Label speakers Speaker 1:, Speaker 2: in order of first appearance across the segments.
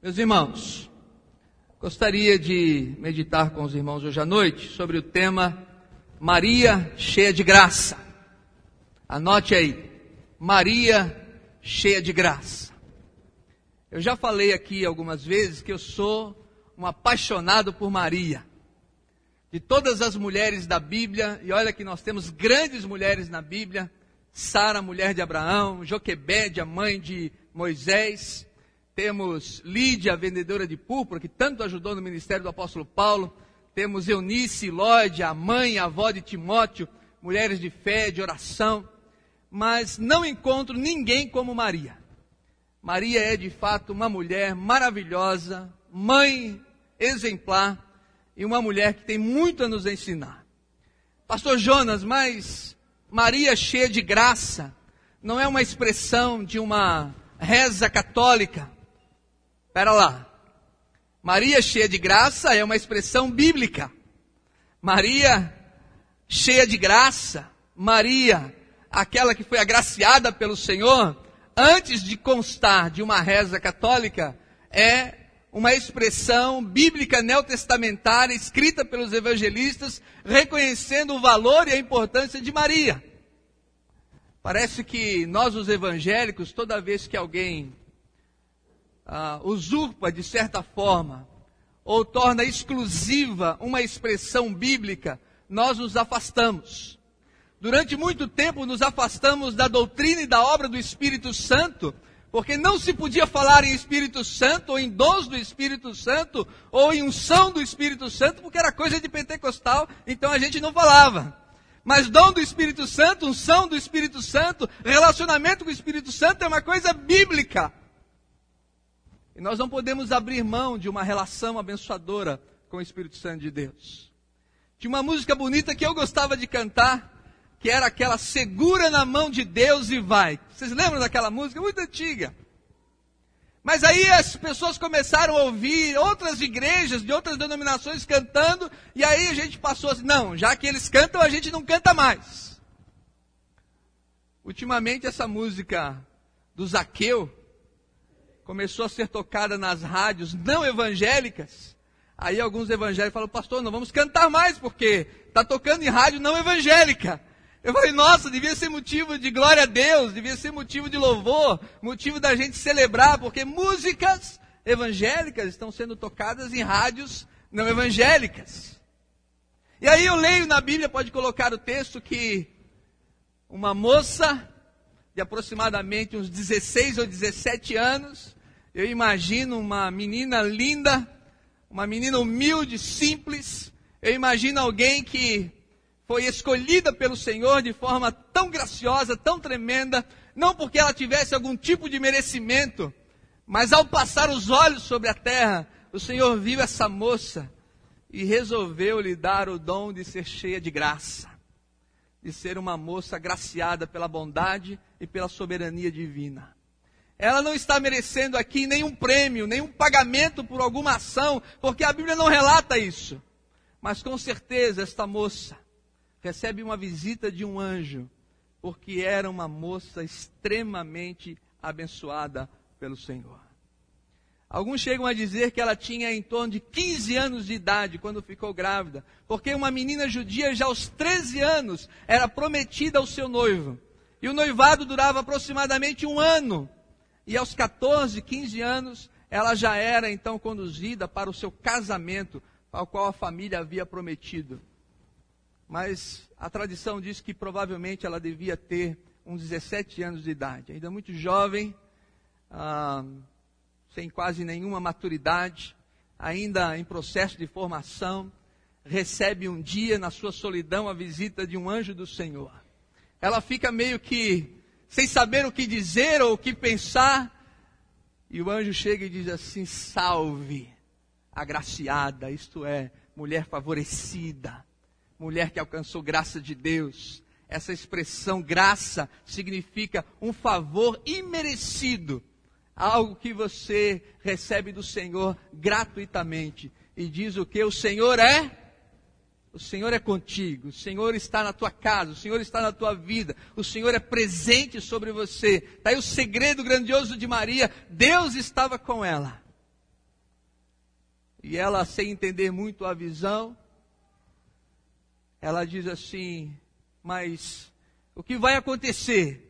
Speaker 1: Meus irmãos, gostaria de meditar com os irmãos hoje à noite sobre o tema Maria cheia de graça. Anote aí, Maria cheia de graça. Eu já falei aqui algumas vezes que eu sou um apaixonado por Maria. De todas as mulheres da Bíblia, e olha que nós temos grandes mulheres na Bíblia, Sara, mulher de Abraão, Joquebede, a mãe de Moisés, temos Lídia, vendedora de púrpura, que tanto ajudou no ministério do apóstolo Paulo. Temos Eunice, Lóide, a mãe, a avó de Timóteo, mulheres de fé, de oração. Mas não encontro ninguém como Maria. Maria é de fato uma mulher maravilhosa, mãe exemplar e uma mulher que tem muito a nos ensinar. Pastor Jonas, mas Maria cheia de graça não é uma expressão de uma reza católica Espera lá. Maria cheia de graça é uma expressão bíblica. Maria cheia de graça, Maria, aquela que foi agraciada pelo Senhor, antes de constar de uma reza católica, é uma expressão bíblica neotestamentária escrita pelos evangelistas, reconhecendo o valor e a importância de Maria. Parece que nós, os evangélicos, toda vez que alguém uh, usurpa, de certa forma, ou torna exclusiva uma expressão bíblica, nós nos afastamos. Durante muito tempo nos afastamos da doutrina e da obra do Espírito Santo, porque não se podia falar em Espírito Santo, ou em dons do Espírito Santo, ou em unção do Espírito Santo, porque era coisa de pentecostal, então a gente não falava. Mas dom do Espírito Santo, unção do Espírito Santo, relacionamento com o Espírito Santo é uma coisa bíblica. E nós não podemos abrir mão de uma relação abençoadora com o Espírito Santo de Deus. Tinha uma música bonita que eu gostava de cantar, que era aquela Segura na mão de Deus e vai. Vocês lembram daquela música? Muito antiga. Mas aí as pessoas começaram a ouvir outras igrejas de outras denominações cantando, e aí a gente passou assim: não, já que eles cantam, a gente não canta mais. Ultimamente, essa música do Zaqueu, começou a ser tocada nas rádios não evangélicas, aí alguns evangélicos falaram, pastor, não vamos cantar mais, porque está tocando em rádio não evangélica. Eu falei, nossa, devia ser motivo de glória a Deus, devia ser motivo de louvor, motivo da gente celebrar, porque músicas evangélicas estão sendo tocadas em rádios não evangélicas. E aí eu leio na Bíblia, pode colocar o texto que uma moça de aproximadamente uns 16 ou 17 anos eu imagino uma menina linda, uma menina humilde, simples. Eu imagino alguém que foi escolhida pelo Senhor de forma tão graciosa, tão tremenda, não porque ela tivesse algum tipo de merecimento, mas ao passar os olhos sobre a terra, o Senhor viu essa moça e resolveu lhe dar o dom de ser cheia de graça, de ser uma moça agraciada pela bondade e pela soberania divina. Ela não está merecendo aqui nenhum prêmio, nenhum pagamento por alguma ação, porque a Bíblia não relata isso. Mas com certeza esta moça recebe uma visita de um anjo, porque era uma moça extremamente abençoada pelo Senhor. Alguns chegam a dizer que ela tinha em torno de 15 anos de idade quando ficou grávida, porque uma menina judia já aos 13 anos era prometida ao seu noivo. E o noivado durava aproximadamente um ano. E aos 14, 15 anos, ela já era então conduzida para o seu casamento, ao qual a família havia prometido. Mas a tradição diz que provavelmente ela devia ter uns 17 anos de idade, ainda muito jovem, ah, sem quase nenhuma maturidade, ainda em processo de formação, recebe um dia na sua solidão a visita de um anjo do Senhor. Ela fica meio que sem saber o que dizer ou o que pensar. E o anjo chega e diz assim: Salve, agraciada, isto é, mulher favorecida, mulher que alcançou graça de Deus. Essa expressão graça significa um favor imerecido, algo que você recebe do Senhor gratuitamente. E diz o que? O Senhor é o Senhor é contigo, o Senhor está na tua casa, o Senhor está na tua vida, o Senhor é presente sobre você. Está aí o segredo grandioso de Maria: Deus estava com ela. E ela, sem entender muito a visão, ela diz assim: Mas o que vai acontecer?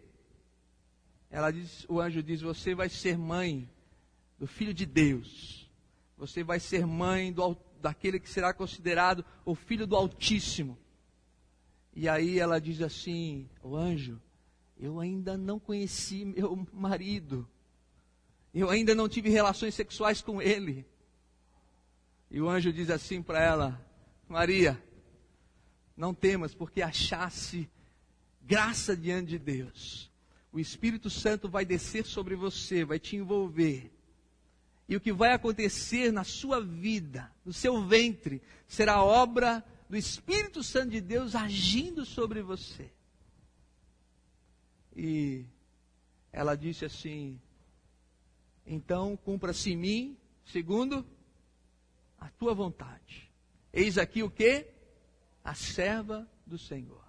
Speaker 1: Ela diz, o anjo diz: Você vai ser mãe do filho de Deus. Você vai ser mãe do, daquele que será considerado o filho do Altíssimo. E aí ela diz assim: O anjo, eu ainda não conheci meu marido. Eu ainda não tive relações sexuais com ele. E o anjo diz assim para ela: Maria, não temas, porque achasse graça diante de Deus. O Espírito Santo vai descer sobre você, vai te envolver. E o que vai acontecer na sua vida, no seu ventre, será obra do Espírito Santo de Deus agindo sobre você. E ela disse assim: Então cumpra-se em mim, segundo a tua vontade. Eis aqui o que? A serva do Senhor.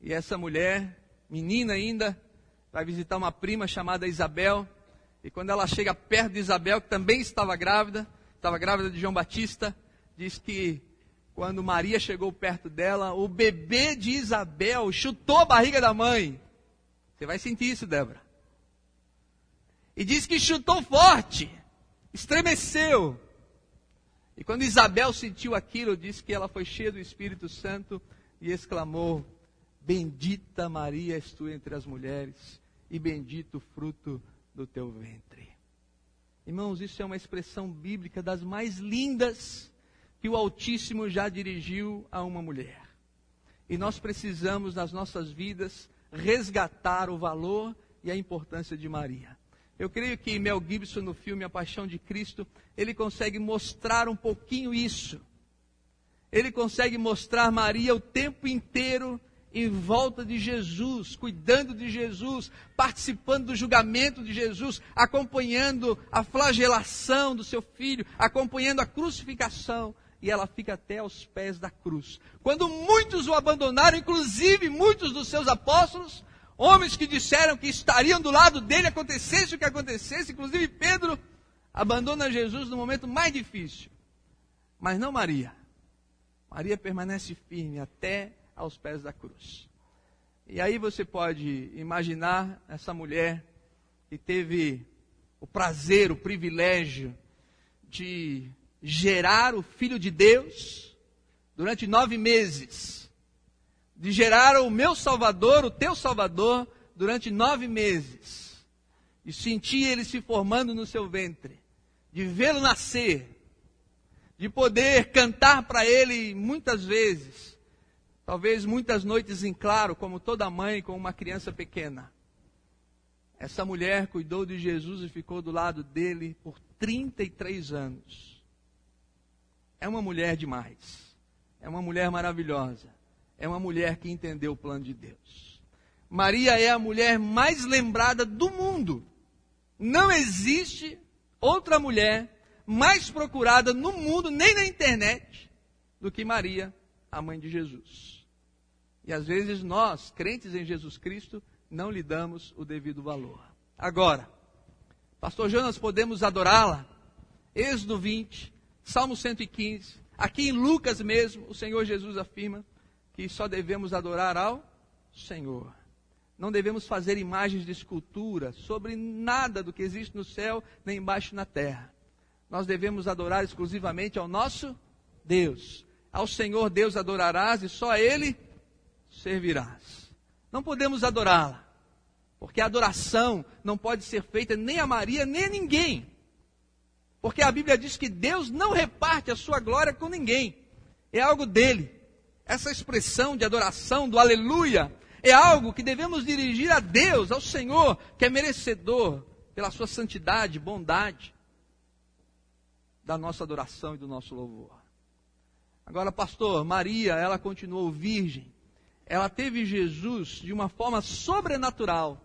Speaker 1: E essa mulher, menina ainda, vai visitar uma prima chamada Isabel. E quando ela chega perto de Isabel, que também estava grávida, estava grávida de João Batista, diz que quando Maria chegou perto dela, o bebê de Isabel chutou a barriga da mãe. Você vai sentir isso, Débora. E diz que chutou forte, estremeceu. E quando Isabel sentiu aquilo, diz que ela foi cheia do Espírito Santo e exclamou: Bendita Maria és tu entre as mulheres, e bendito o fruto do teu ventre. Irmãos, isso é uma expressão bíblica das mais lindas que o Altíssimo já dirigiu a uma mulher. E nós precisamos, nas nossas vidas, resgatar o valor e a importância de Maria. Eu creio que Mel Gibson, no filme A Paixão de Cristo, ele consegue mostrar um pouquinho isso. Ele consegue mostrar Maria o tempo inteiro em volta de Jesus, cuidando de Jesus, participando do julgamento de Jesus, acompanhando a flagelação do seu filho, acompanhando a crucificação, e ela fica até aos pés da cruz. Quando muitos o abandonaram, inclusive muitos dos seus apóstolos, homens que disseram que estariam do lado dele, acontecesse o que acontecesse, inclusive Pedro abandona Jesus no momento mais difícil. Mas não Maria. Maria permanece firme até aos pés da cruz. E aí você pode imaginar essa mulher que teve o prazer, o privilégio de gerar o Filho de Deus durante nove meses, de gerar o meu Salvador, o teu Salvador, durante nove meses, de sentir ele se formando no seu ventre, de vê-lo nascer, de poder cantar para ele muitas vezes, Talvez muitas noites em claro, como toda mãe com uma criança pequena. Essa mulher cuidou de Jesus e ficou do lado dele por 33 anos. É uma mulher demais. É uma mulher maravilhosa. É uma mulher que entendeu o plano de Deus. Maria é a mulher mais lembrada do mundo. Não existe outra mulher mais procurada no mundo, nem na internet, do que Maria, a mãe de Jesus. E às vezes nós, crentes em Jesus Cristo, não lhe damos o devido valor. Agora, Pastor Jonas, podemos adorá-la? Êxodo 20, Salmo 115, aqui em Lucas mesmo, o Senhor Jesus afirma que só devemos adorar ao Senhor. Não devemos fazer imagens de escultura sobre nada do que existe no céu nem embaixo na terra. Nós devemos adorar exclusivamente ao nosso Deus. Ao Senhor Deus adorarás e só a Ele servirás. Não podemos adorá-la, porque a adoração não pode ser feita nem a Maria, nem a ninguém. Porque a Bíblia diz que Deus não reparte a sua glória com ninguém, é algo dele. Essa expressão de adoração, do aleluia, é algo que devemos dirigir a Deus, ao Senhor, que é merecedor pela sua santidade, bondade, da nossa adoração e do nosso louvor. Agora, pastor, Maria, ela continuou virgem ela teve Jesus de uma forma sobrenatural.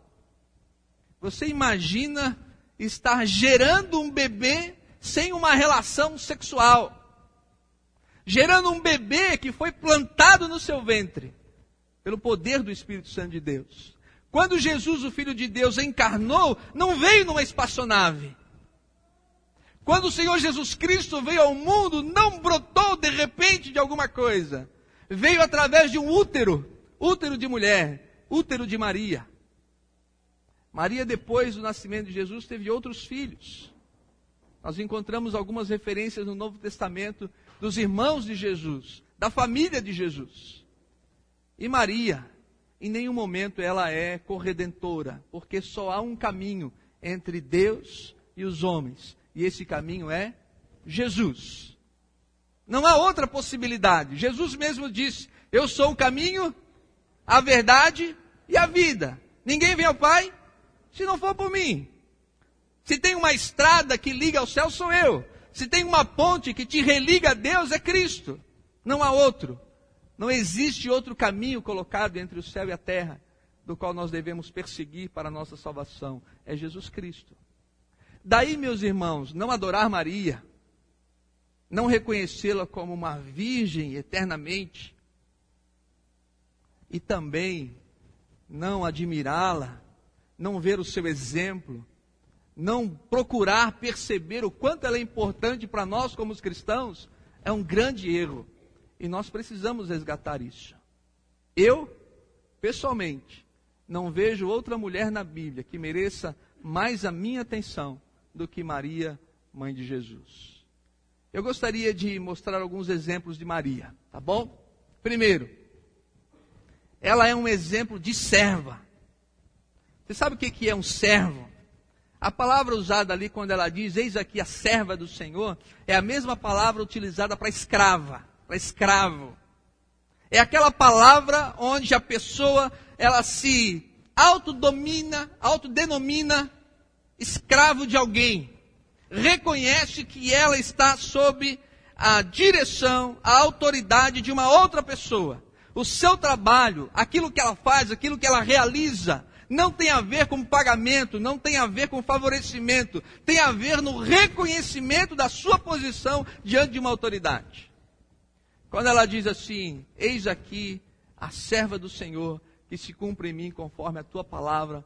Speaker 1: Você imagina estar gerando um bebê sem uma relação sexual. Gerando um bebê que foi plantado no seu ventre pelo poder do Espírito Santo de Deus. Quando Jesus, o Filho de Deus, encarnou, não veio numa espaçonave. Quando o Senhor Jesus Cristo veio ao mundo, não brotou de repente de alguma coisa. Veio através de um útero, útero de mulher, útero de Maria. Maria, depois do nascimento de Jesus, teve outros filhos. Nós encontramos algumas referências no Novo Testamento dos irmãos de Jesus, da família de Jesus. E Maria, em nenhum momento ela é corredentora, porque só há um caminho entre Deus e os homens, e esse caminho é Jesus. Não há outra possibilidade. Jesus mesmo disse: Eu sou o caminho, a verdade e a vida. Ninguém vem ao Pai se não for por mim. Se tem uma estrada que liga ao céu, sou eu. Se tem uma ponte que te religa a Deus, é Cristo. Não há outro. Não existe outro caminho colocado entre o céu e a terra, do qual nós devemos perseguir para a nossa salvação. É Jesus Cristo. Daí, meus irmãos, não adorar Maria, não reconhecê-la como uma virgem eternamente, e também não admirá-la, não ver o seu exemplo, não procurar perceber o quanto ela é importante para nós como os cristãos, é um grande erro. E nós precisamos resgatar isso. Eu, pessoalmente, não vejo outra mulher na Bíblia que mereça mais a minha atenção do que Maria, mãe de Jesus. Eu gostaria de mostrar alguns exemplos de Maria, tá bom? Primeiro, ela é um exemplo de serva. Você sabe o que é um servo? A palavra usada ali quando ela diz, eis aqui a serva do Senhor, é a mesma palavra utilizada para escrava, para escravo. É aquela palavra onde a pessoa, ela se autodomina, autodenomina escravo de alguém, reconhece que ela está sob a direção, a autoridade de uma outra pessoa. O seu trabalho, aquilo que ela faz, aquilo que ela realiza, não tem a ver com pagamento, não tem a ver com favorecimento, tem a ver no reconhecimento da sua posição diante de uma autoridade. Quando ela diz assim: Eis aqui a serva do Senhor que se cumpre em mim conforme a tua palavra,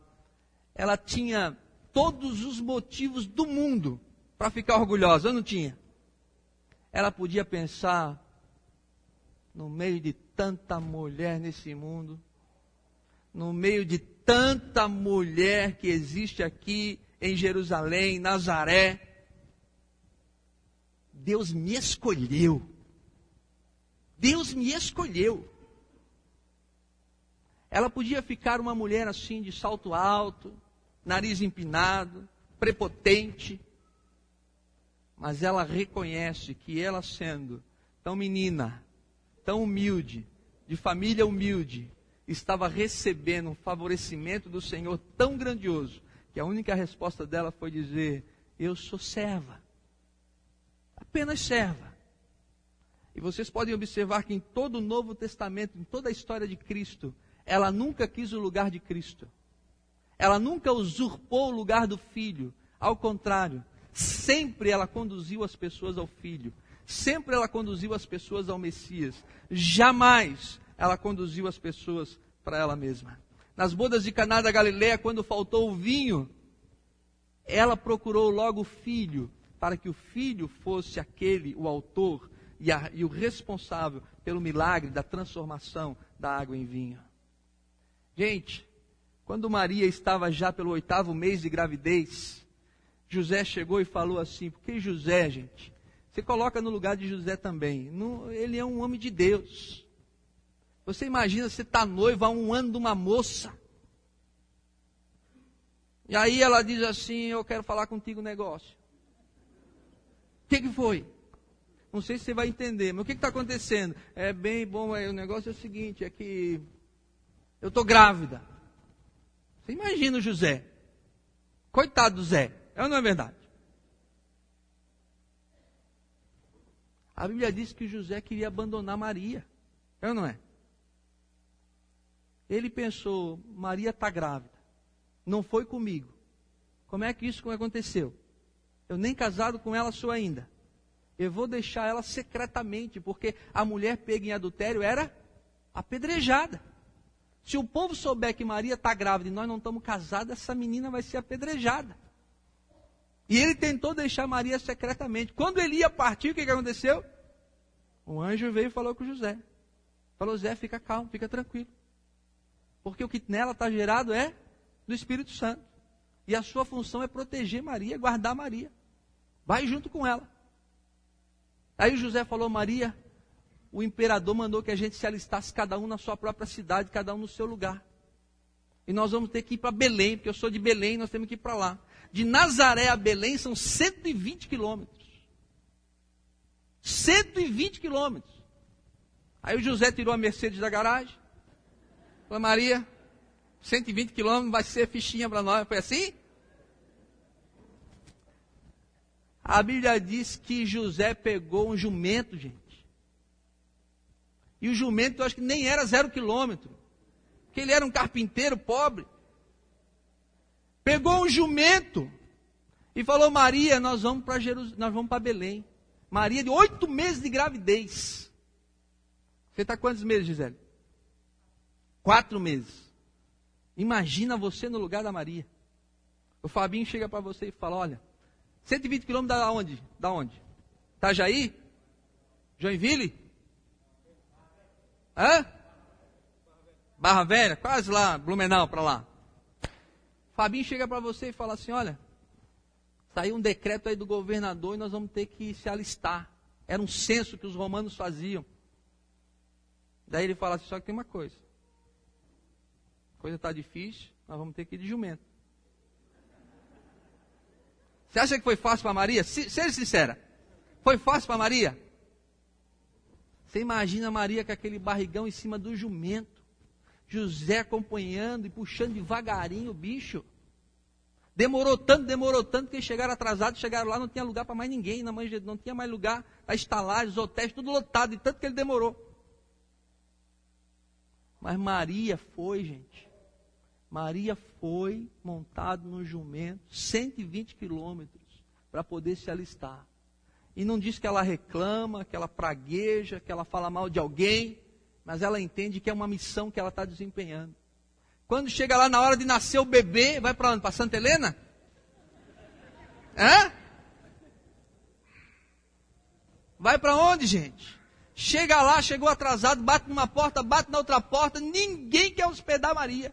Speaker 1: ela tinha todos os motivos do mundo para ficar orgulhosa, eu não tinha. Ela podia pensar, no meio de tanta mulher nesse mundo, no meio de tanta mulher que existe aqui em Jerusalém, Nazaré, Deus me escolheu. Deus me escolheu. Ela podia ficar uma mulher assim, de salto alto, nariz empinado, prepotente, mas ela reconhece que ela sendo tão menina, tão humilde, de família humilde, estava recebendo um favorecimento do Senhor tão grandioso, que a única resposta dela foi dizer: Eu sou serva. Apenas serva. E vocês podem observar que em todo o Novo Testamento, em toda a história de Cristo, ela nunca quis o lugar de Cristo. Ela nunca usurpou o lugar do filho. Ao contrário, sempre ela conduziu as pessoas ao filho. Sempre ela conduziu as pessoas ao Messias. Jamais ela conduziu as pessoas para ela mesma. Nas bodas de Caná da Galileia, quando faltou o vinho, ela procurou logo o filho, para que o filho fosse aquele, o autor e, a, e o responsável pelo milagre da transformação da água em vinho. Gente, quando Maria estava já pelo oitavo mês de gravidez, José chegou e falou assim: porque José, gente, você coloca no lugar de José também. ele é um homem de Deus. Você imagina você está noivo há um ano de uma moça. E aí ela diz assim: Eu quero falar contigo um negócio. O que, que foi? Não sei se você vai entender, mas o que está acontecendo? É bem bom, é, o negócio é o seguinte: é que eu estou grávida. Você imagina o José. Coitado do Zé. É ou não é verdade? A Bíblia diz que José queria abandonar Maria. É ou não é? Ele pensou, Maria está grávida. Não foi comigo. Como é que isso aconteceu? Eu nem casado com ela sou ainda. Eu vou deixar ela secretamente, porque a mulher pega em adultério era apedrejada. Se o povo souber que Maria está grávida e nós não estamos casados, essa menina vai ser apedrejada. E ele tentou deixar Maria secretamente. Quando ele ia partir, o que, aconteceu? O anjo veio e falou com José. Falou, Zé, fica calmo, fica tranquilo. Porque o que nela está gerado é do Espírito Santo. E a sua função é proteger Maria, guardar Maria. Vai junto com ela. Aí José falou, Maria, o imperador mandou que a gente se alistasse cada um na sua própria cidade, cada um no seu lugar. E nós vamos ter que ir para Belém, porque eu sou de Belém, nós temos que ir para lá. De Nazaré a Belém são 120 quilômetros. 120 quilômetros. Aí o José tirou a Mercedes da garagem. Falou, Maria, 120 quilômetros vai ser fichinha para nós. Foi assim? A Bíblia diz que José pegou um jumento, gente. E o jumento, eu acho que nem era zero quilômetro. Porque ele era um carpinteiro pobre. Pegou um jumento e falou: Maria, nós vamos para Jerus... nós vamos para Belém. Maria de oito meses de gravidez. Você está quantos meses, Gisele? Quatro meses. Imagina você no lugar da Maria. O Fabinho chega para você e fala: Olha, 120 quilômetros da onde? Da onde? Itajaí? Joinville? Hã? Barra Velha? Quase lá, Blumenau para lá. Fabinho chega para você e fala assim: Olha, saiu um decreto aí do governador e nós vamos ter que se alistar. Era um censo que os romanos faziam. Daí ele fala assim: só que tem uma coisa. A coisa está difícil, nós vamos ter que ir de jumento. Você acha que foi fácil para Maria? Seja sincera. Foi fácil para Maria? Você imagina Maria com aquele barrigão em cima do jumento. José acompanhando e puxando devagarinho o bicho. Demorou tanto, demorou tanto, que chegaram atrasados, chegaram lá, não tinha lugar para mais ninguém, na manjedoura, não tinha mais lugar, a estalagem, os hotéis, tudo lotado, de tanto que ele demorou. Mas Maria foi, gente. Maria foi montado no jumento, 120 quilômetros, para poder se alistar. E não diz que ela reclama, que ela pragueja, que ela fala mal de alguém mas ela entende que é uma missão que ela está desempenhando. Quando chega lá na hora de nascer o bebê, vai para onde? Para Santa Helena? Hã? Vai para onde, gente? Chega lá, chegou atrasado, bate numa porta, bate na outra porta, ninguém quer hospedar Maria.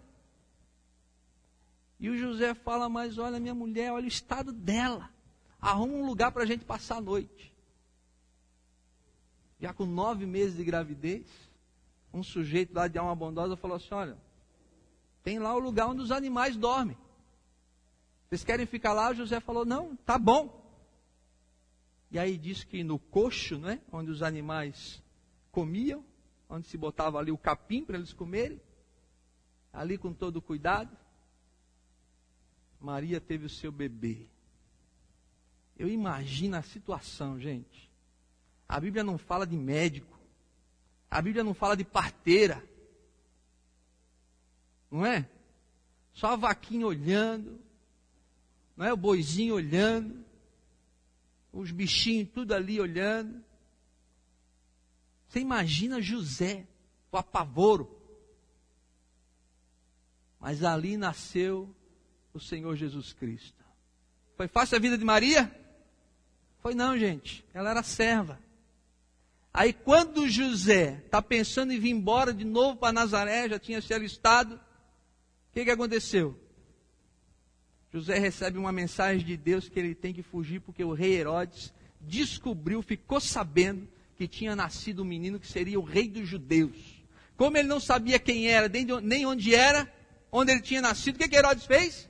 Speaker 1: E o José fala, mas olha minha mulher, olha o estado dela. Arruma um lugar para a gente passar a noite. Já com nove meses de gravidez um sujeito lá de alma bondosa falou assim: olha, tem lá o lugar onde os animais dormem. Vocês querem ficar lá? O José falou: não, tá bom. E aí diz que no coxo, né, onde os animais comiam, onde se botava ali o capim para eles comerem, ali com todo cuidado, Maria teve o seu bebê. Eu imagino a situação, gente. A Bíblia não fala de médico. A Bíblia não fala de parteira. Não é? Só a vaquinha olhando. Não é? O boizinho olhando. Os bichinhos tudo ali olhando. Você imagina José, o apavoro. Mas ali nasceu o Senhor Jesus Cristo. Foi fácil a vida de Maria? Foi não, gente. Ela era serva. Aí quando José está pensando em vir embora de novo para Nazaré, já tinha se alistado, o que, que aconteceu? José recebe uma mensagem de Deus que ele tem que fugir porque o rei Herodes descobriu, ficou sabendo que tinha nascido um menino que seria o rei dos judeus. Como ele não sabia quem era, nem onde era, onde ele tinha nascido, o que, que Herodes fez?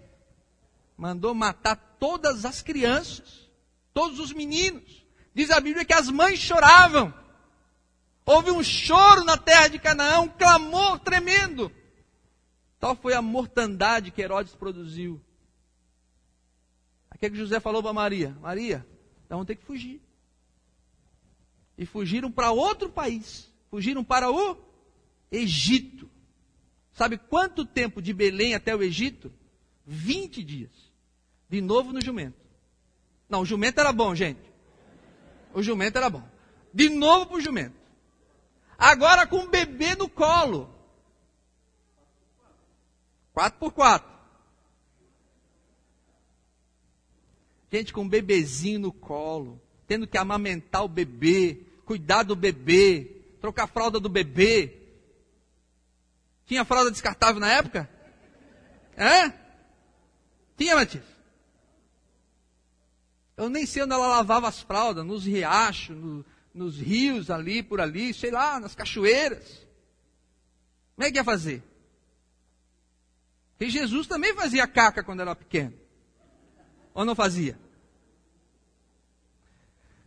Speaker 1: Mandou matar todas as crianças, todos os meninos. Diz a Bíblia que as mães choravam Houve um choro na terra de Canaã, um clamor tremendo. Tal foi a mortandade que Herodes produziu. Aqui é que José falou para Maria: Maria, nós vamos ter que fugir. E fugiram para outro país. Fugiram para o Egito. Sabe quanto tempo de Belém até o Egito? 20 dias. De novo no jumento. Não, o jumento era bom, gente. O jumento era bom. De novo para o jumento. Agora com um bebê no colo. Quatro por quatro. Gente com um bebezinho no colo, tendo que amamentar o bebê, cuidar do bebê, trocar a fralda do bebê. Tinha fralda descartável na época? É? Tinha, Matias? Eu nem sei onde ela lavava as fraldas, nos riachos, no, nos rios ali, por ali, sei lá, nas cachoeiras. Como é que ia fazer? E Jesus também fazia caca quando era pequeno. Ou não fazia?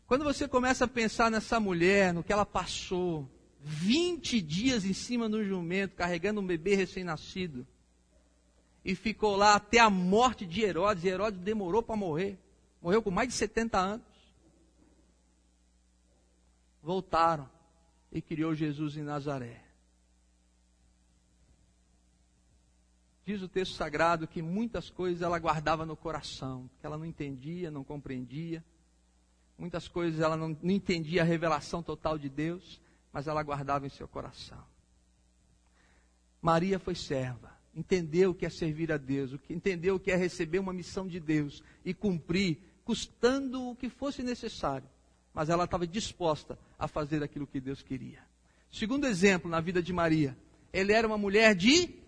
Speaker 1: Quando você começa a pensar nessa mulher, no que ela passou, 20 dias em cima do jumento, carregando um bebê recém-nascido, e ficou lá até a morte de Herodes, e Herodes demorou para morrer, morreu com mais de 70 anos. Voltaram e criou Jesus em Nazaré. Diz o texto sagrado que muitas coisas ela guardava no coração, que ela não entendia, não compreendia. Muitas coisas ela não, não entendia a revelação total de Deus, mas ela guardava em seu coração. Maria foi serva, entendeu o que é servir a Deus, entendeu o que é receber uma missão de Deus e cumprir, custando o que fosse necessário. Mas ela estava disposta a fazer aquilo que Deus queria. Segundo exemplo na vida de Maria, ela era uma mulher de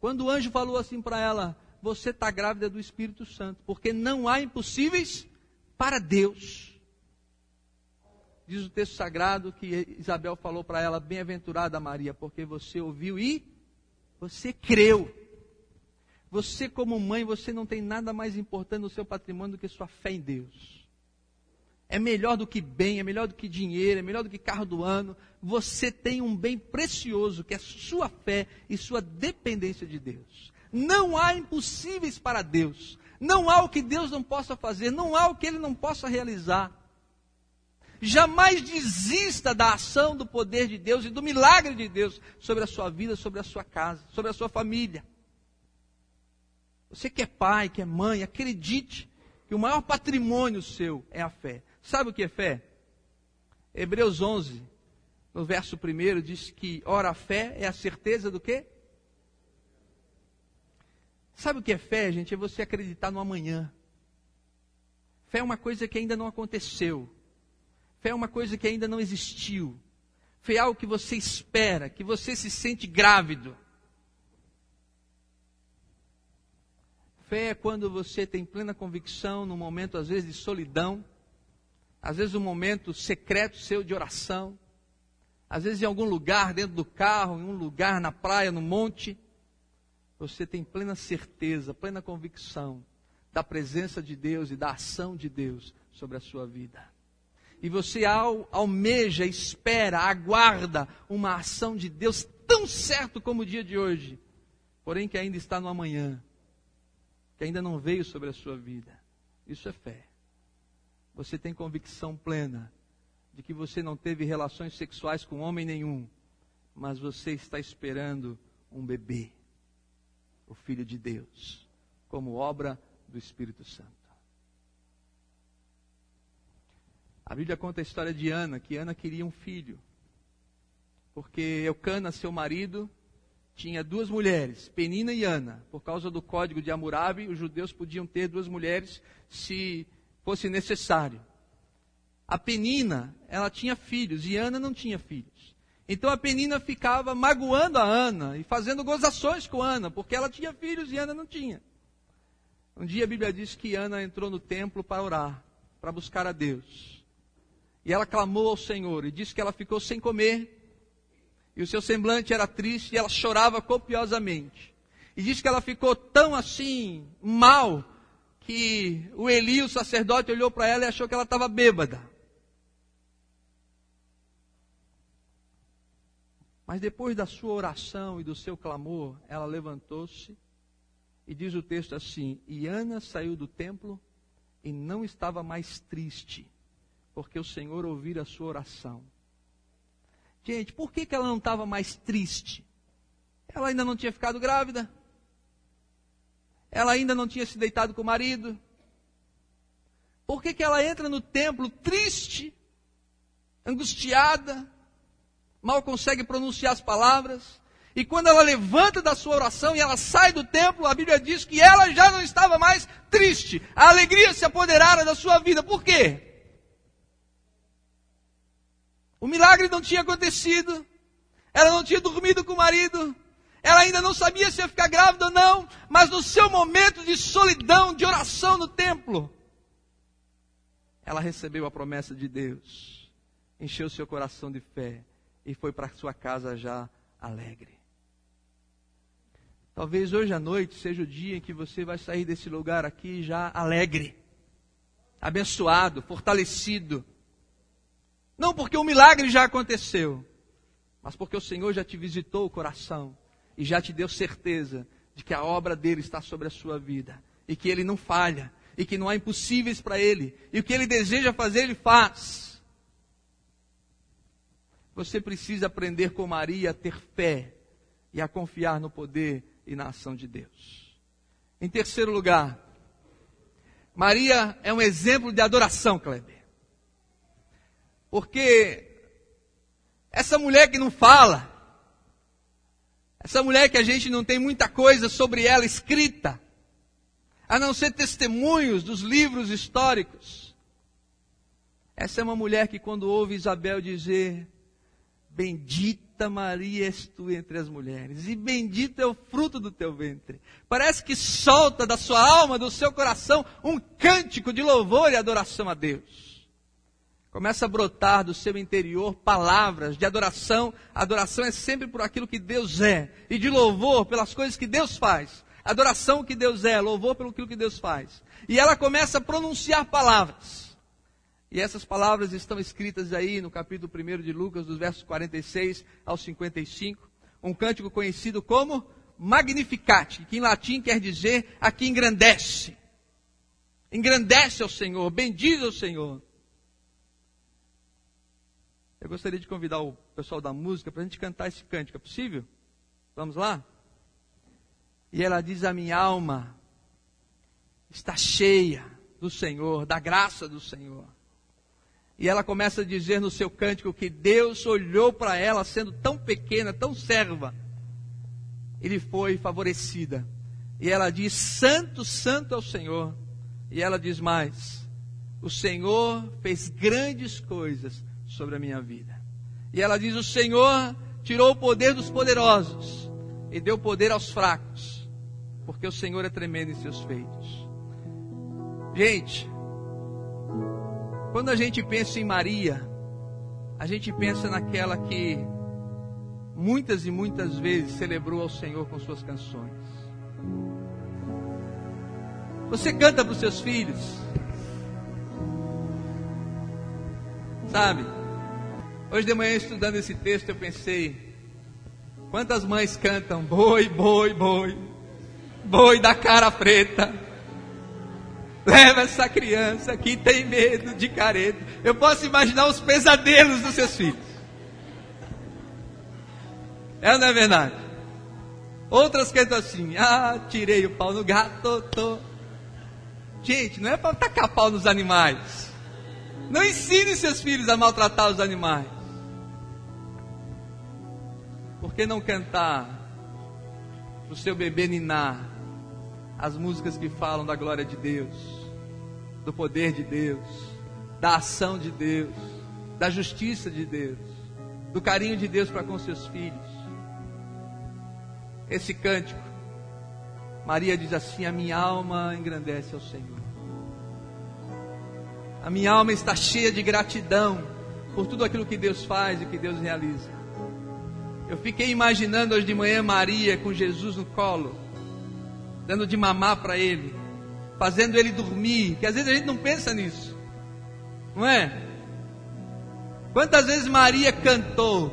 Speaker 1: quando o anjo falou assim para ela: Você está grávida do Espírito Santo, porque não há impossíveis para Deus. Diz o texto sagrado que Isabel falou para ela: Bem-aventurada Maria, porque você ouviu e você creu. Você, como mãe, você não tem nada mais importante no seu patrimônio do que sua fé em Deus é melhor do que bem, é melhor do que dinheiro, é melhor do que carro do ano. Você tem um bem precioso que é sua fé e sua dependência de Deus. Não há impossíveis para Deus. Não há o que Deus não possa fazer, não há o que Ele não possa realizar. Jamais desista da ação do poder de Deus e do milagre de Deus sobre a sua vida, sobre a sua casa, sobre a sua família. Você que é pai, que é mãe, acredite que o maior patrimônio seu é a fé. Sabe o que é fé? Hebreus 11, no verso 1, diz que, ora, a fé é a certeza do quê? Sabe o que é fé, gente? É você acreditar no amanhã. Fé é uma coisa que ainda não aconteceu. Fé é uma coisa que ainda não existiu. Fé é algo que você espera, que você se sente grávido. Fé é quando você tem plena convicção, num momento às vezes de solidão, às vezes um momento secreto seu de oração, às vezes em algum lugar, dentro do carro, em um lugar na praia, no monte, você tem plena certeza, plena convicção da presença de Deus e da ação de Deus sobre a sua vida. E você al, almeja, espera, aguarda uma ação de Deus tão certo como o dia de hoje, porém que ainda está no amanhã, que ainda não veio sobre a sua vida. Isso é fé você tem convicção plena de que você não teve relações sexuais com homem nenhum, mas você está esperando um bebê, o Filho de Deus, como obra do Espírito Santo. A Bíblia conta a história de Ana, que Ana queria um filho, porque Eucana, seu marido, tinha duas mulheres, Penina e Ana. Por causa do código de Hammurabi, os judeus podiam ter duas mulheres se fosse necessário. A Penina, ela tinha filhos e Ana não tinha filhos. Então a Penina ficava magoando a Ana e fazendo gozações com Ana, porque ela tinha filhos e Ana não tinha. Um dia a Bíblia diz que Ana entrou no templo para orar, para buscar a Deus. E ela clamou ao Senhor e disse que ela ficou sem comer. E o seu semblante era triste e ela chorava copiosamente. E diz que ela ficou tão assim, mal, que o Eli, o sacerdote, olhou para ela e achou que ela estava bêbada. Mas depois da sua oração e do seu clamor, ela levantou-se e diz o texto assim: E Ana saiu do templo e não estava mais triste, porque o Senhor ouvira a sua oração. Gente, por que, que ela não estava mais triste? Ela ainda não tinha ficado grávida. Ela ainda não tinha se deitado com o marido. Por que, que ela entra no templo triste, angustiada, mal consegue pronunciar as palavras? E quando ela levanta da sua oração e ela sai do templo, a Bíblia diz que ela já não estava mais triste. A alegria se apoderara da sua vida. Por quê? O milagre não tinha acontecido. Ela não tinha dormido com o marido. Ela ainda não sabia se ia ficar grávida ou não. Mas no seu momento de solidão, de oração no templo, ela recebeu a promessa de Deus. Encheu seu coração de fé e foi para sua casa já alegre. Talvez hoje à noite seja o dia em que você vai sair desse lugar aqui já alegre, abençoado, fortalecido. Não porque o milagre já aconteceu, mas porque o Senhor já te visitou o coração e já te deu certeza de que a obra dele está sobre a sua vida e que ele não falha e que não há impossíveis para ele e o que ele deseja fazer ele faz. Você precisa aprender com Maria a ter fé e a confiar no poder e na ação de Deus. Em terceiro lugar, Maria é um exemplo de adoração, Kleber. Porque essa mulher que não fala, essa mulher que a gente não tem muita coisa sobre ela escrita, a não ser testemunhos dos livros históricos. Essa é uma mulher que, quando ouve Isabel dizer: Bendita Maria és tu entre as mulheres, e bendito é o fruto do teu ventre. Parece que solta da sua alma, do seu coração, um cântico de louvor e adoração a Deus. Começa a brotar do seu interior palavras de adoração. Adoração é sempre por aquilo que Deus é. E de louvor pelas coisas que Deus faz. Adoração que Deus é, louvor pelo que Deus faz. E ela começa a pronunciar palavras. E essas palavras estão escritas aí no capítulo 1 de Lucas, dos versos 46 ao 55. Um cântico conhecido como Magnificat, que em latim quer dizer a que engrandece. Engrandece ao Senhor, bendiz ao Senhor. Eu gostaria de convidar o pessoal da música para a gente cantar esse cântico. É possível? Vamos lá? E ela diz: A minha alma está cheia do Senhor, da graça do Senhor. E ela começa a dizer no seu cântico que Deus olhou para ela sendo tão pequena, tão serva. Ele foi favorecida. E ela diz: Santo, Santo é o Senhor. E ela diz mais: O Senhor fez grandes coisas sobre a minha vida. E ela diz: O Senhor tirou o poder dos poderosos e deu poder aos fracos, porque o Senhor é tremendo em seus feitos. Gente, quando a gente pensa em Maria, a gente pensa naquela que muitas e muitas vezes celebrou ao Senhor com suas canções. Você canta para os seus filhos, sabe? Hoje de manhã, estudando esse texto, eu pensei: quantas mães cantam boi, boi, boi, boi da cara preta. Leva essa criança que tem medo de careta. Eu posso imaginar os pesadelos dos seus filhos. É ou não é verdade? Outras cantam assim: Ah, tirei o pau no gato. Tô. Gente, não é para tacar pau nos animais. Não ensine seus filhos a maltratar os animais. Por que não cantar o seu bebê ninar as músicas que falam da glória de Deus, do poder de Deus, da ação de Deus, da justiça de Deus, do carinho de Deus para com seus filhos? Esse cântico, Maria diz assim: A minha alma engrandece ao Senhor. A minha alma está cheia de gratidão por tudo aquilo que Deus faz e que Deus realiza. Eu fiquei imaginando hoje de manhã Maria com Jesus no colo, dando de mamar para ele, fazendo ele dormir, que às vezes a gente não pensa nisso, não é? Quantas vezes Maria cantou?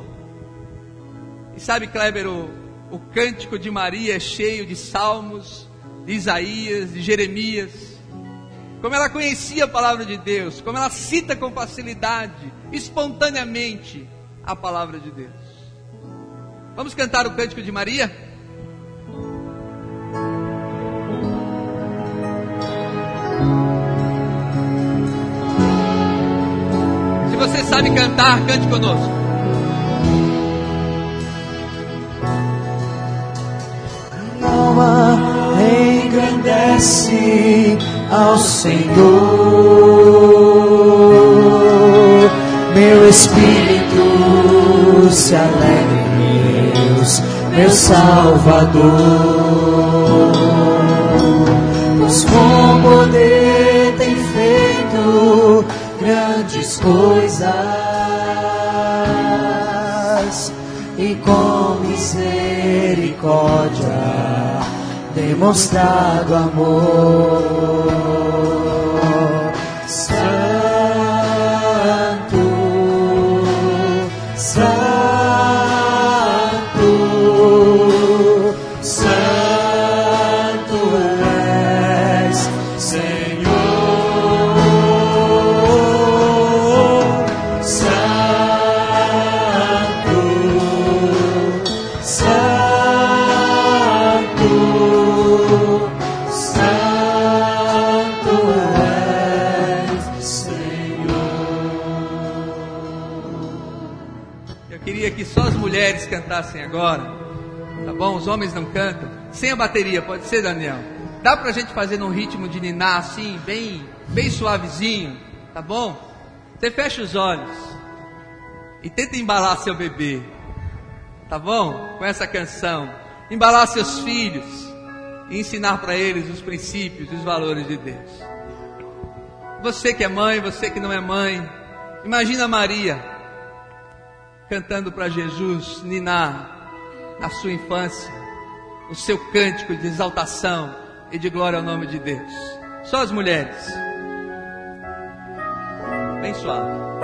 Speaker 1: E sabe, Kleber, o, o cântico de Maria é cheio de salmos, de Isaías, de Jeremias. Como ela conhecia a palavra de Deus, como ela cita com facilidade, espontaneamente, a palavra de Deus. Vamos cantar o cântico de Maria? Se você sabe cantar, cante conosco.
Speaker 2: Alma engrandece ao Senhor, meu espírito se alegra meu Salvador. Pois com poder tem feito grandes coisas e com misericórdia demonstrado amor.
Speaker 1: Os homens não cantam. Sem a bateria, pode ser, Daniel? Dá pra gente fazer num ritmo de ninar assim, bem, bem suavezinho, tá bom? Você fecha os olhos e tenta embalar seu bebê, tá bom? Com essa canção. Embalar seus filhos e ensinar para eles os princípios e os valores de Deus. Você que é mãe, você que não é mãe, imagina Maria cantando para Jesus, ninar na sua infância, o seu cântico de exaltação e de glória ao nome de Deus. Só as mulheres. Bem suave.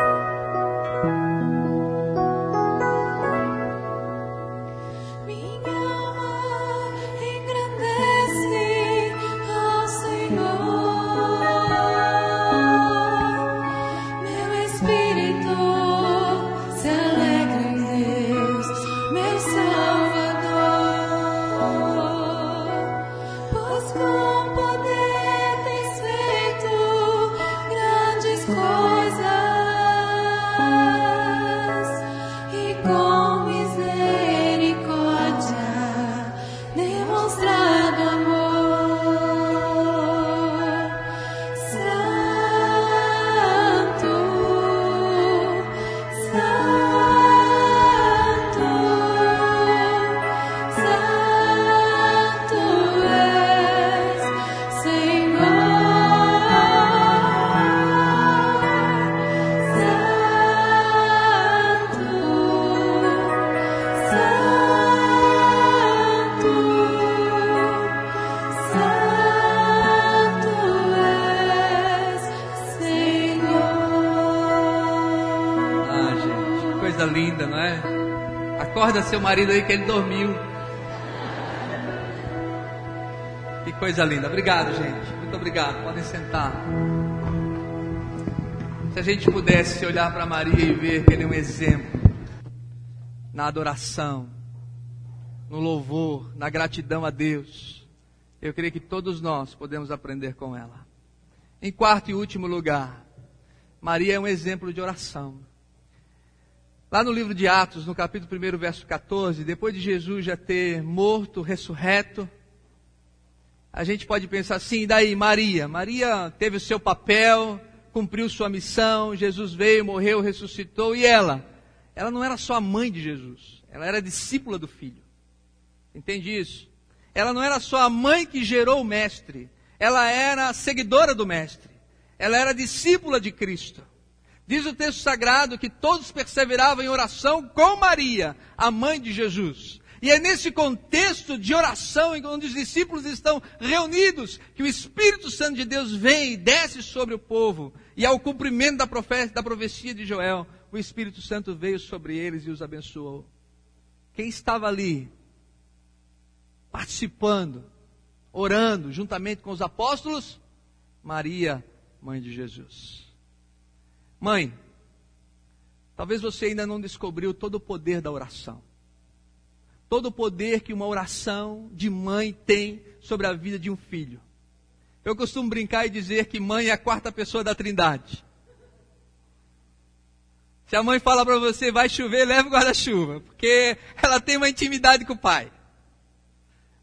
Speaker 1: Acorda seu marido aí que ele dormiu. Que coisa linda. Obrigado, gente. Muito obrigado. Podem sentar. Se a gente pudesse olhar para Maria e ver que ele é um exemplo na adoração, no louvor, na gratidão a Deus, eu creio que todos nós podemos aprender com ela. Em quarto e último lugar, Maria é um exemplo de oração. Lá no livro de Atos, no capítulo 1, verso 14, depois de Jesus já ter morto, ressurreto, a gente pode pensar assim, e daí Maria? Maria teve o seu papel, cumpriu sua missão, Jesus veio, morreu, ressuscitou, e ela? Ela não era só a mãe de Jesus, ela era discípula do filho. Entende isso? Ela não era só a mãe que gerou o mestre, ela era seguidora do mestre, ela era discípula de Cristo. Diz o texto sagrado que todos perseveravam em oração com Maria, a mãe de Jesus. E é nesse contexto de oração, onde os discípulos estão reunidos, que o Espírito Santo de Deus vem e desce sobre o povo. E ao cumprimento da, da profecia de Joel, o Espírito Santo veio sobre eles e os abençoou. Quem estava ali, participando, orando, juntamente com os apóstolos? Maria, mãe de Jesus. Mãe, talvez você ainda não descobriu todo o poder da oração. Todo o poder que uma oração de mãe tem sobre a vida de um filho. Eu costumo brincar e dizer que mãe é a quarta pessoa da trindade. Se a mãe fala para você, vai chover, leve o guarda-chuva, porque ela tem uma intimidade com o pai.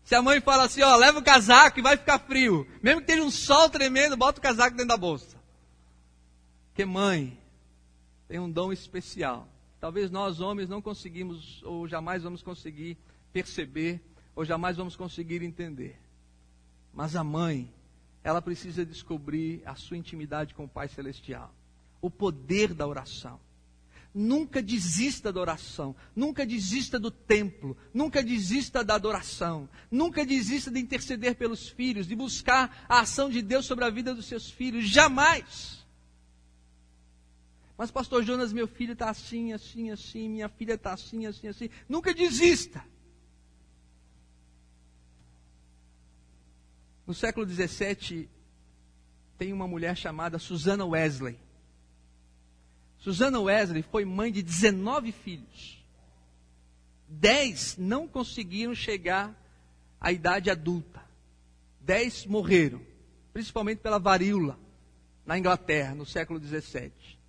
Speaker 1: Se a mãe fala assim, ó, leva o casaco e vai ficar frio. Mesmo que tenha um sol tremendo, bota o casaco dentro da bolsa. Porque mãe tem um dom especial. Talvez nós homens não conseguimos, ou jamais vamos conseguir perceber, ou jamais vamos conseguir entender. Mas a mãe, ela precisa descobrir a sua intimidade com o Pai Celestial. O poder da oração. Nunca desista da oração, nunca desista do templo, nunca desista da adoração, nunca desista de interceder pelos filhos, de buscar a ação de Deus sobre a vida dos seus filhos, jamais. Mas, Pastor Jonas, meu filho está assim, assim, assim, minha filha está assim, assim, assim. Nunca desista. No século XVII, tem uma mulher chamada Susana Wesley. Susana Wesley foi mãe de 19 filhos. Dez não conseguiram chegar à idade adulta. Dez morreram, principalmente pela varíola, na Inglaterra, no século XVII.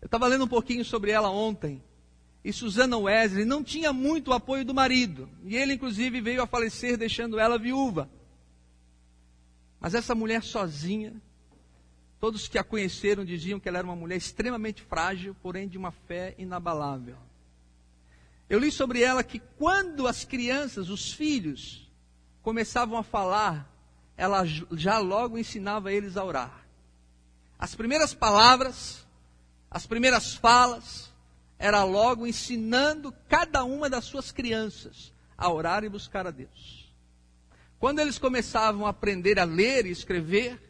Speaker 1: Eu estava lendo um pouquinho sobre ela ontem. E Susana Wesley não tinha muito apoio do marido. E ele, inclusive, veio a falecer, deixando ela viúva. Mas essa mulher sozinha, todos que a conheceram diziam que ela era uma mulher extremamente frágil, porém de uma fé inabalável. Eu li sobre ela que quando as crianças, os filhos, começavam a falar, ela já logo ensinava eles a orar. As primeiras palavras, as primeiras falas, era logo ensinando cada uma das suas crianças a orar e buscar a Deus. Quando eles começavam a aprender a ler e escrever,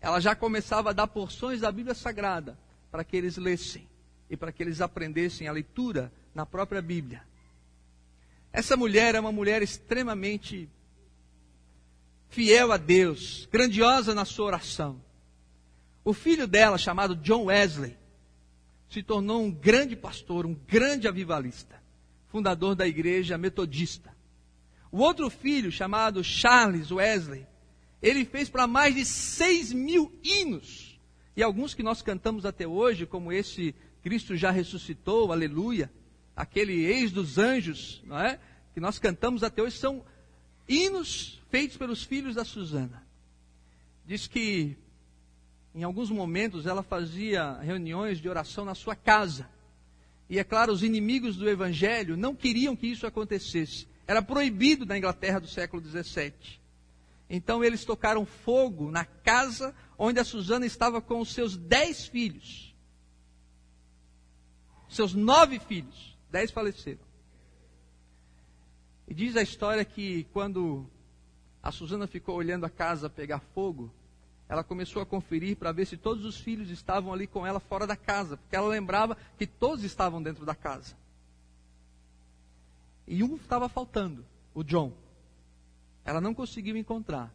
Speaker 1: ela já começava a dar porções da Bíblia Sagrada para que eles lessem e para que eles aprendessem a leitura na própria Bíblia. Essa mulher é uma mulher extremamente fiel a Deus, grandiosa na sua oração. O filho dela, chamado John Wesley, se tornou um grande pastor, um grande avivalista, fundador da igreja metodista. O outro filho, chamado Charles Wesley, ele fez para mais de 6 mil hinos. E alguns que nós cantamos até hoje, como esse Cristo já ressuscitou, aleluia, aquele ex dos anjos, não é? Que nós cantamos até hoje, são hinos feitos pelos filhos da Susana. Diz que em alguns momentos ela fazia reuniões de oração na sua casa. E é claro, os inimigos do evangelho não queriam que isso acontecesse. Era proibido na Inglaterra do século XVII. Então eles tocaram fogo na casa onde a Susana estava com os seus dez filhos. Seus nove filhos. Dez faleceram. E diz a história que quando a Susana ficou olhando a casa pegar fogo, ela começou a conferir para ver se todos os filhos estavam ali com ela fora da casa, porque ela lembrava que todos estavam dentro da casa. E um estava faltando, o John. Ela não conseguiu encontrar.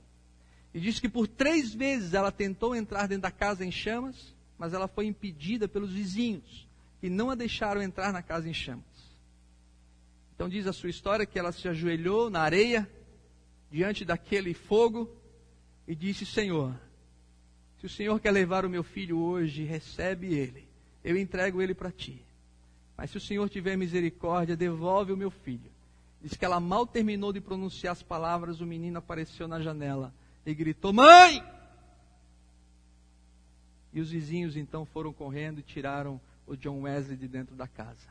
Speaker 1: E diz que por três vezes ela tentou entrar dentro da casa em chamas, mas ela foi impedida pelos vizinhos, que não a deixaram entrar na casa em chamas. Então diz a sua história que ela se ajoelhou na areia, diante daquele fogo, e disse: Senhor, se o Senhor quer levar o meu filho hoje, recebe ele. Eu entrego ele para ti. Mas se o Senhor tiver misericórdia, devolve o meu filho. Diz que ela mal terminou de pronunciar as palavras, o menino apareceu na janela e gritou: Mãe! E os vizinhos então foram correndo e tiraram o John Wesley de dentro da casa.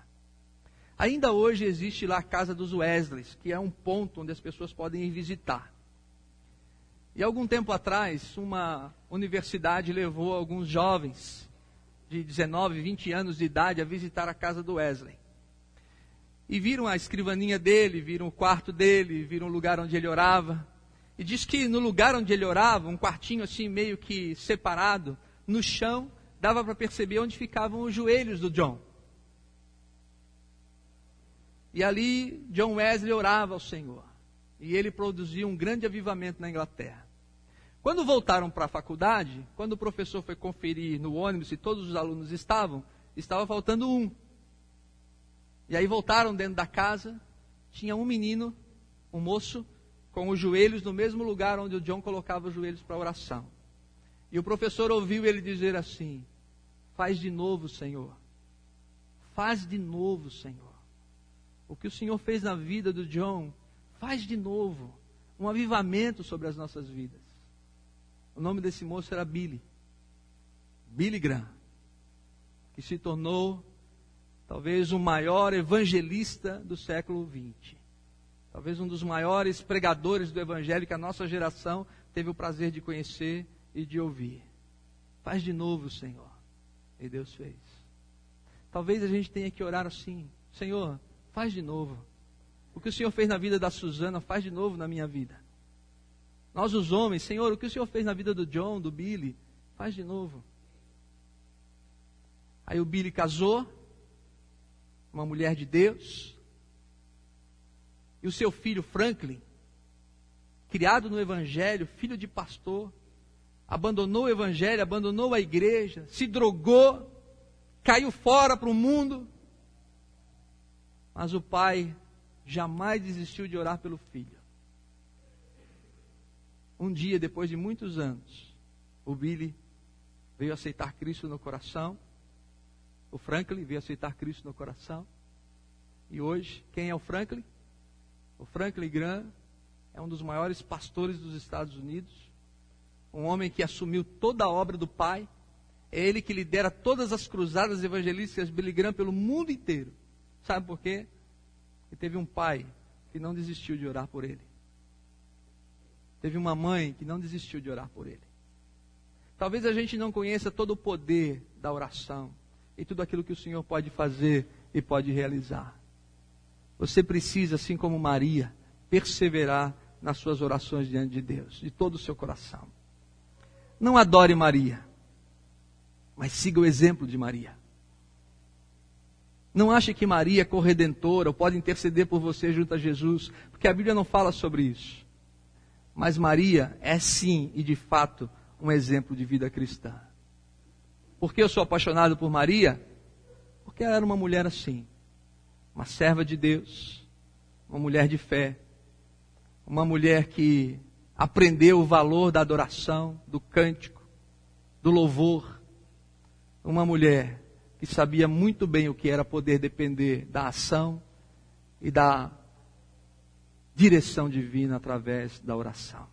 Speaker 1: Ainda hoje existe lá a casa dos Wesleys, que é um ponto onde as pessoas podem ir visitar. E algum tempo atrás, uma universidade levou alguns jovens de 19, 20 anos de idade a visitar a casa do Wesley. E viram a escrivaninha dele, viram o quarto dele, viram o lugar onde ele orava. E diz que no lugar onde ele orava, um quartinho assim meio que separado, no chão, dava para perceber onde ficavam os joelhos do John. E ali John Wesley orava ao Senhor. E ele produzia um grande avivamento na Inglaterra. Quando voltaram para a faculdade, quando o professor foi conferir no ônibus se todos os alunos estavam, estava faltando um. E aí voltaram dentro da casa, tinha um menino, um moço, com os joelhos no mesmo lugar onde o John colocava os joelhos para oração. E o professor ouviu ele dizer assim: Faz de novo, Senhor. Faz de novo, Senhor. O que o Senhor fez na vida do John Faz de novo um avivamento sobre as nossas vidas. O nome desse moço era Billy. Billy Graham, que se tornou talvez o maior evangelista do século XX. Talvez um dos maiores pregadores do evangelho que a nossa geração teve o prazer de conhecer e de ouvir. Faz de novo, Senhor. E Deus fez. Talvez a gente tenha que orar assim: Senhor, faz de novo. O que o Senhor fez na vida da Suzana, faz de novo na minha vida. Nós, os homens, Senhor, o que o Senhor fez na vida do John, do Billy, faz de novo. Aí o Billy casou, uma mulher de Deus, e o seu filho Franklin, criado no Evangelho, filho de pastor, abandonou o Evangelho, abandonou a igreja, se drogou, caiu fora para o mundo. Mas o pai jamais desistiu de orar pelo filho. Um dia, depois de muitos anos, o Billy veio aceitar Cristo no coração. O Franklin veio aceitar Cristo no coração. E hoje, quem é o Franklin? O Franklin Graham é um dos maiores pastores dos Estados Unidos, um homem que assumiu toda a obra do Pai. É ele que lidera todas as cruzadas evangelísticas Billy Graham pelo mundo inteiro. Sabe por quê? Ele teve um pai que não desistiu de orar por ele. Teve uma mãe que não desistiu de orar por ele. Talvez a gente não conheça todo o poder da oração e tudo aquilo que o Senhor pode fazer e pode realizar. Você precisa, assim como Maria, perseverar nas suas orações diante de Deus, de todo o seu coração. Não adore Maria, mas siga o exemplo de Maria. Não ache que Maria é corredentora ou pode interceder por você junto a Jesus, porque a Bíblia não fala sobre isso. Mas Maria é sim e de fato um exemplo de vida cristã. Por que eu sou apaixonado por Maria? Porque ela era uma mulher assim, uma serva de Deus, uma mulher de fé, uma mulher que aprendeu o valor da adoração, do cântico, do louvor, uma mulher que sabia muito bem o que era poder depender da ação e da direção divina através da oração.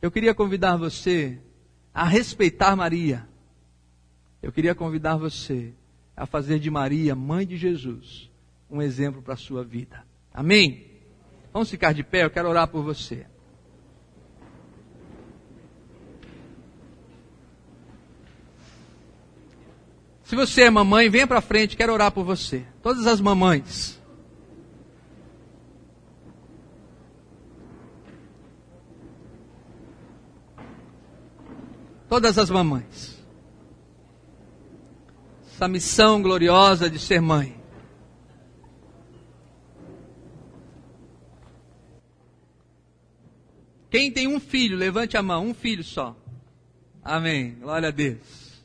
Speaker 1: Eu queria convidar você a respeitar Maria. Eu queria convidar você a fazer de Maria, mãe de Jesus, um exemplo para a sua vida. Amém? Vamos ficar de pé, eu quero orar por você. Se você é mamãe, venha para frente, quero orar por você. Todas as mamães. Todas as mamães. Essa missão gloriosa de ser mãe. Quem tem um filho, levante a mão, um filho só. Amém. Glória a Deus.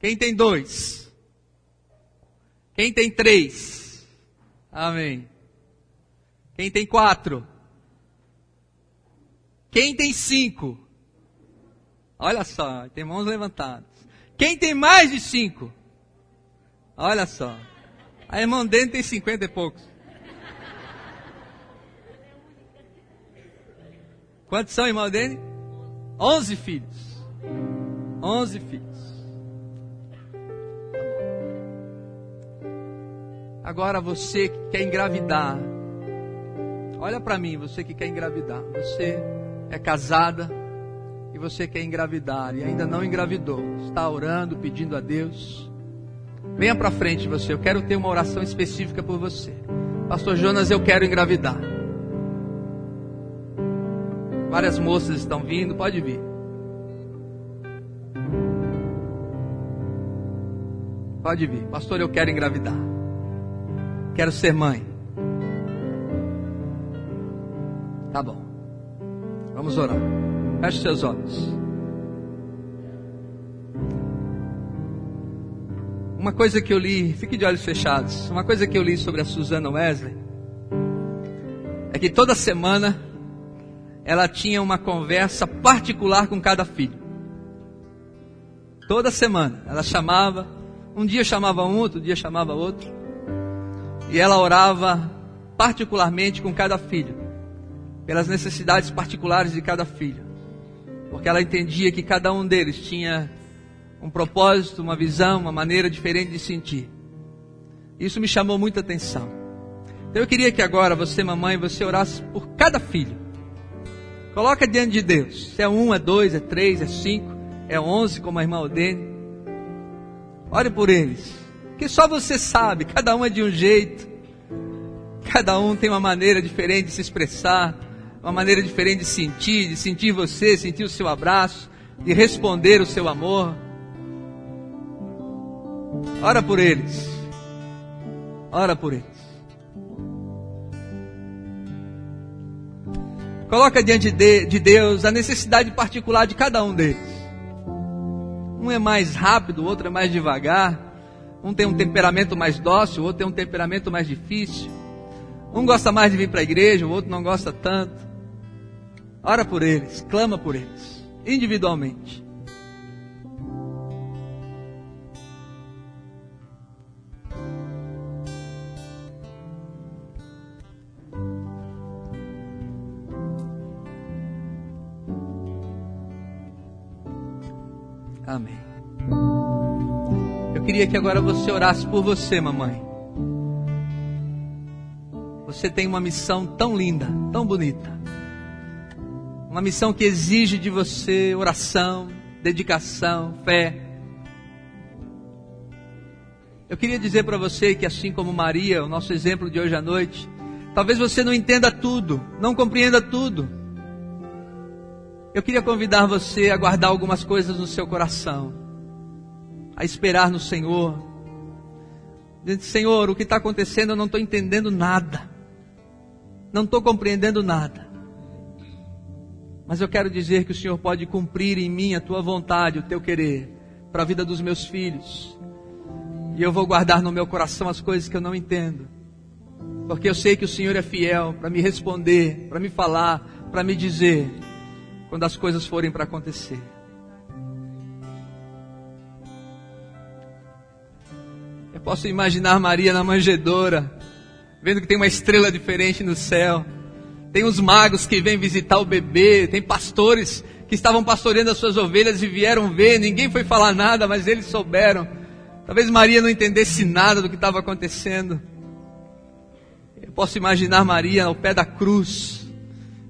Speaker 1: Quem tem dois? Quem tem três? Amém. Quem tem quatro? Quem tem cinco? Olha só, tem mãos levantadas. Quem tem mais de cinco? Olha só. A irmã dele tem cinquenta e poucos. Quantos são, irmão dele? Onze filhos. Onze filhos. Agora você que quer engravidar. Olha para mim, você que quer engravidar. Você é casada e você quer engravidar e ainda não engravidou. Está orando, pedindo a Deus. Venha para frente você. Eu quero ter uma oração específica por você. Pastor Jonas, eu quero engravidar. Várias moças estão vindo, pode vir. Pode vir. Pastor, eu quero engravidar. Quero ser mãe. Tá bom. Vamos orar. Feche seus olhos. Uma coisa que eu li, fique de olhos fechados. Uma coisa que eu li sobre a Susana Wesley é que toda semana ela tinha uma conversa particular com cada filho. Toda semana ela chamava, um dia chamava um, outro dia chamava outro, e ela orava particularmente com cada filho, pelas necessidades particulares de cada filho, porque ela entendia que cada um deles tinha um propósito, uma visão, uma maneira diferente de sentir. Isso me chamou muita atenção. Então eu queria que agora você, mamãe, você orasse por cada filho. Coloca diante de Deus. Se é um, é dois, é três, é cinco, é onze, como a irmã Odene. Ore por eles. Que só você sabe, cada um é de um jeito. Cada um tem uma maneira diferente de se expressar, uma maneira diferente de sentir, de sentir você, sentir o seu abraço, de responder o seu amor. Ora por eles. Ora por eles. Coloca diante de, de, Deus a necessidade particular de cada um deles. Um é mais rápido, o outro é mais devagar. Um tem um temperamento mais dócil, o outro tem um temperamento mais difícil. Um gosta mais de vir para a igreja, o outro não gosta tanto. Ora por eles, clama por eles, individualmente. Amém. Eu queria que agora você orasse por você, mamãe. Você tem uma missão tão linda, tão bonita. Uma missão que exige de você oração, dedicação, fé. Eu queria dizer para você que, assim como Maria, o nosso exemplo de hoje à noite, talvez você não entenda tudo, não compreenda tudo. Eu queria convidar você a guardar algumas coisas no seu coração, a esperar no Senhor. Senhor, o que está acontecendo eu não estou entendendo nada, não estou compreendendo nada. Mas eu quero dizer que o Senhor pode cumprir em mim a tua vontade, o teu querer, para a vida dos meus filhos. E eu vou guardar no meu coração as coisas que eu não entendo. Porque eu sei que o Senhor é fiel para me responder, para me falar, para me dizer, quando as coisas forem para acontecer. Eu posso imaginar Maria na manjedoura, vendo que tem uma estrela diferente no céu tem os magos que vêm visitar o bebê, tem pastores que estavam pastoreando as suas ovelhas e vieram ver, ninguém foi falar nada, mas eles souberam. Talvez Maria não entendesse nada do que estava acontecendo. Eu posso imaginar Maria ao pé da cruz,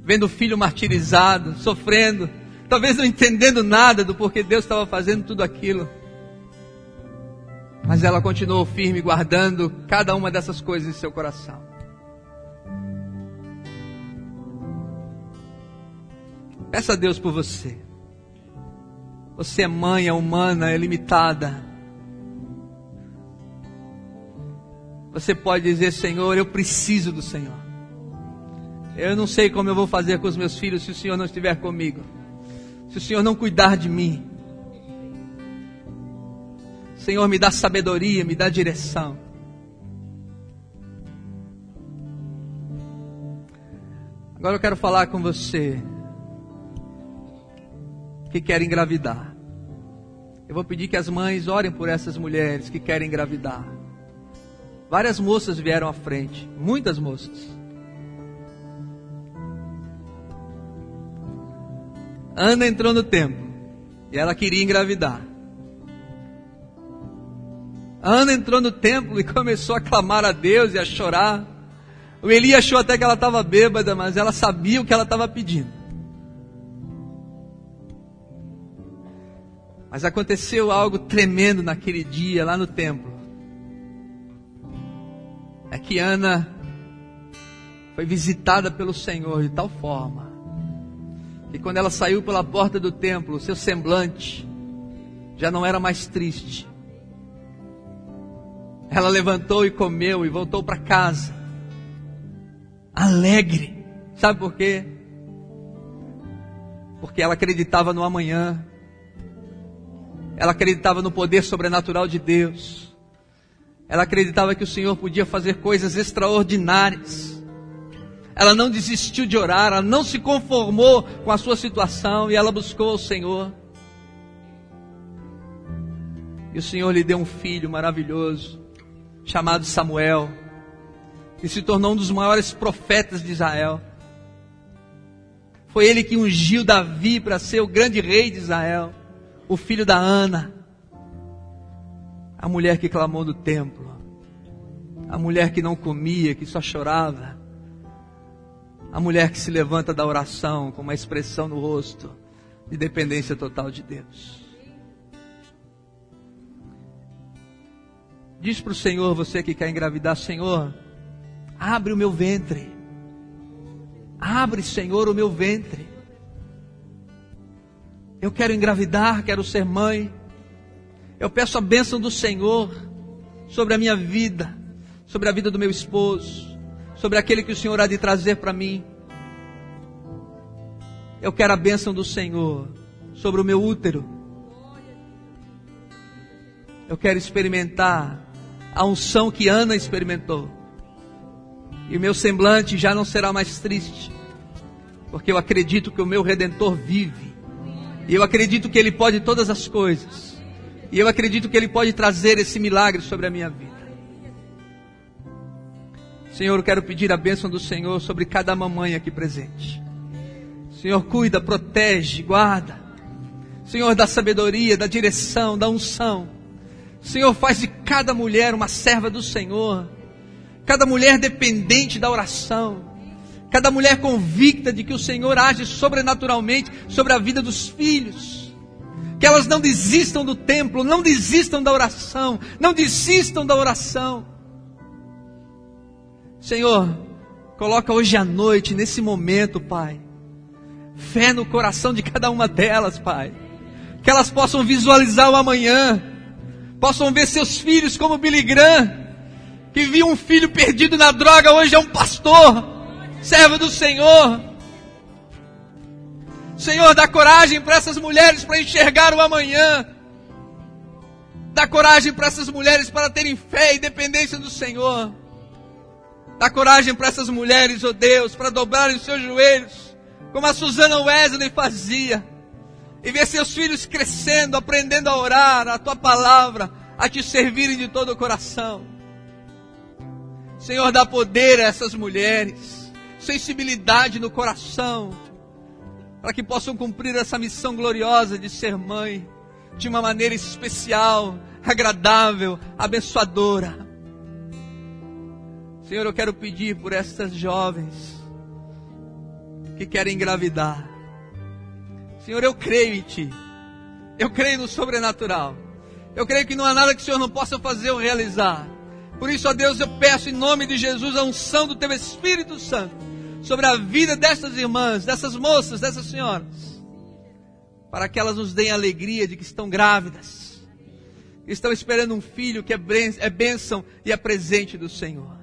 Speaker 1: vendo o filho martirizado, sofrendo, talvez não entendendo nada do porquê Deus estava fazendo tudo aquilo. Mas ela continuou firme, guardando cada uma dessas coisas em seu coração. Peça a Deus por você. Você é mãe, é humana, é limitada. Você pode dizer, Senhor, eu preciso do Senhor. Eu não sei como eu vou fazer com os meus filhos se o Senhor não estiver comigo. Se o Senhor não cuidar de mim. Senhor, me dá sabedoria, me dá direção. Agora eu quero falar com você que querem engravidar. Eu vou pedir que as mães orem por essas mulheres que querem engravidar. Várias moças vieram à frente, muitas moças. Ana entrou no templo e ela queria engravidar. Ana entrou no templo e começou a clamar a Deus e a chorar. O Eli achou até que ela estava bêbada, mas ela sabia o que ela estava pedindo. Mas aconteceu algo tremendo naquele dia lá no templo. É que Ana foi visitada pelo Senhor de tal forma que quando ela saiu pela porta do templo, seu semblante já não era mais triste. Ela levantou e comeu e voltou para casa, alegre. Sabe por quê? Porque ela acreditava no amanhã. Ela acreditava no poder sobrenatural de Deus. Ela acreditava que o Senhor podia fazer coisas extraordinárias. Ela não desistiu de orar, ela não se conformou com a sua situação e ela buscou o Senhor. E o Senhor lhe deu um filho maravilhoso, chamado Samuel. que se tornou um dos maiores profetas de Israel. Foi ele que ungiu Davi para ser o grande rei de Israel, o filho da Ana, a mulher que clamou no templo, a mulher que não comia, que só chorava, a mulher que se levanta da oração com uma expressão no rosto de dependência total de Deus. Diz para o Senhor, você que quer engravidar, Senhor, abre o meu ventre. Abre, Senhor, o meu ventre. Eu quero engravidar, quero ser mãe. Eu peço a bênção do Senhor sobre a minha vida, sobre a vida do meu esposo, sobre aquele que o Senhor há de trazer para mim. Eu quero a bênção do Senhor sobre o meu útero. Eu quero experimentar a unção que Ana experimentou. E o meu semblante já não será mais triste, porque eu acredito que o meu redentor vive. E eu acredito que ele pode todas as coisas. E eu acredito que ele pode trazer esse milagre sobre a minha vida. Senhor, eu quero pedir a bênção do Senhor sobre cada mamãe aqui presente. Senhor, cuida, protege, guarda. Senhor, da sabedoria, da direção, da unção. Senhor, faz de cada mulher uma serva do Senhor. Cada mulher dependente da oração. Cada mulher convicta de que o Senhor age sobrenaturalmente sobre a vida dos filhos. Que elas não desistam do templo, não desistam da oração, não desistam da oração. Senhor, coloca hoje à noite, nesse momento, Pai, fé no coração de cada uma delas, Pai. Que elas possam visualizar o amanhã, possam ver seus filhos como Billy Graham, que viu um filho perdido na droga, hoje é um pastor, servo do Senhor. Senhor, dá coragem para essas mulheres para enxergar o amanhã. Dá coragem para essas mulheres para terem fé e dependência do Senhor. Dá coragem para essas mulheres, oh Deus, para dobrarem os seus joelhos, como a Susana Wesley fazia, e ver seus filhos crescendo, aprendendo a orar, a tua palavra, a te servirem de todo o coração. Senhor, dá poder a essas mulheres, sensibilidade no coração, para que possam cumprir essa missão gloriosa de ser mãe, de uma maneira especial, agradável, abençoadora. Senhor, eu quero pedir por essas jovens que querem engravidar. Senhor, eu creio em Ti. Eu creio no sobrenatural. Eu creio que não há nada que o Senhor não possa fazer ou realizar. Por isso, ó Deus, eu peço em nome de Jesus a unção do Teu Espírito Santo sobre a vida dessas irmãs, dessas moças, dessas senhoras, para que elas nos deem a alegria de que estão grávidas, estão esperando um filho que é, é bênção e é presente do Senhor.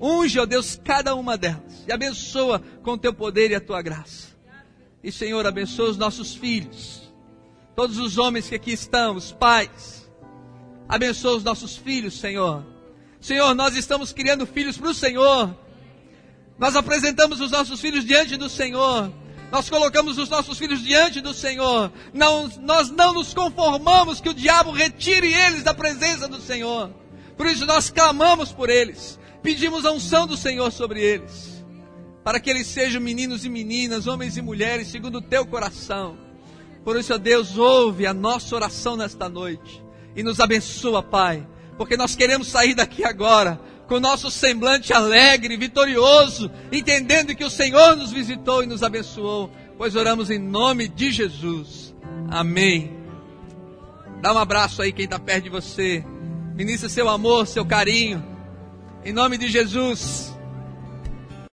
Speaker 1: Unge, ó Deus, cada uma delas e abençoa com o teu poder e a tua graça. E, Senhor, abençoa os nossos filhos, todos os homens que aqui estão, os pais. Abençoa os nossos filhos, Senhor. Senhor, nós estamos criando filhos para o Senhor. Nós apresentamos os nossos filhos diante do Senhor. Nós colocamos os nossos filhos diante do Senhor. Não, nós não nos conformamos que o diabo retire eles da presença do Senhor. Por isso nós clamamos por eles pedimos a unção do Senhor sobre eles, para que eles sejam meninos e meninas, homens e mulheres, segundo o teu coração. Por isso, ó Deus, ouve a nossa oração nesta noite e nos abençoa, Pai, porque nós queremos sair daqui agora com o nosso semblante alegre, vitorioso, entendendo que o Senhor nos visitou e nos abençoou, pois oramos em nome de Jesus. Amém. Dá um abraço aí quem está perto de você. Ministra seu amor, seu carinho. Em nome de Jesus.